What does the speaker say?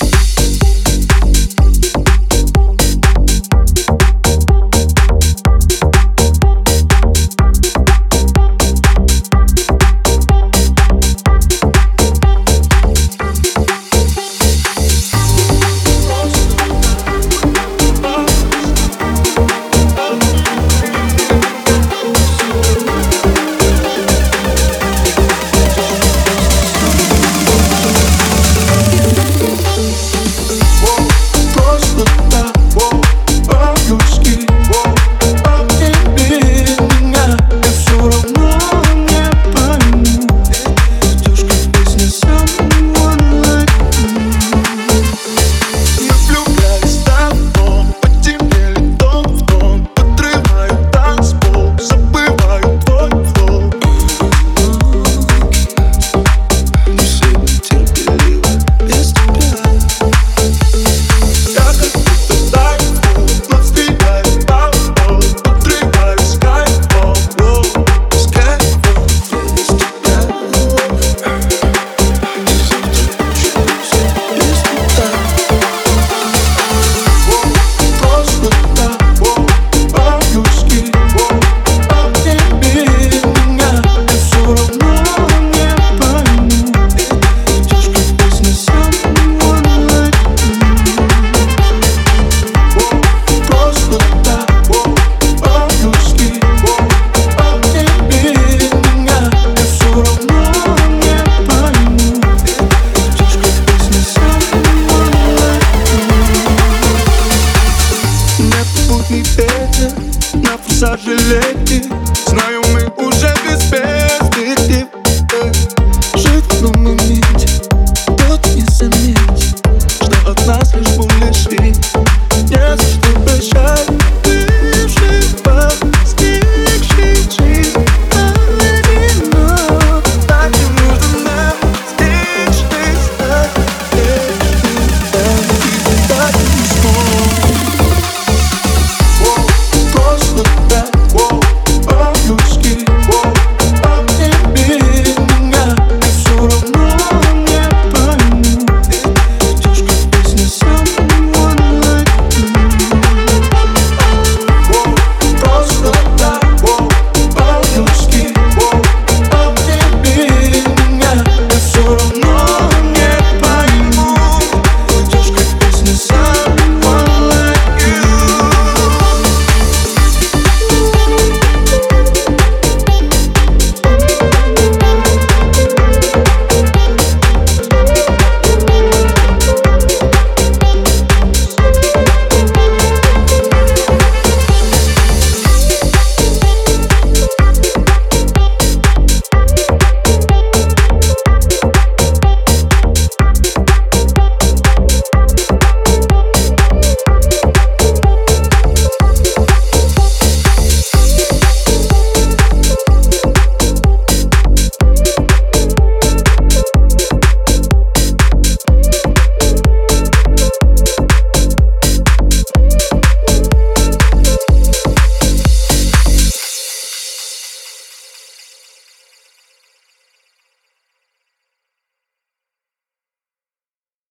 you. No. you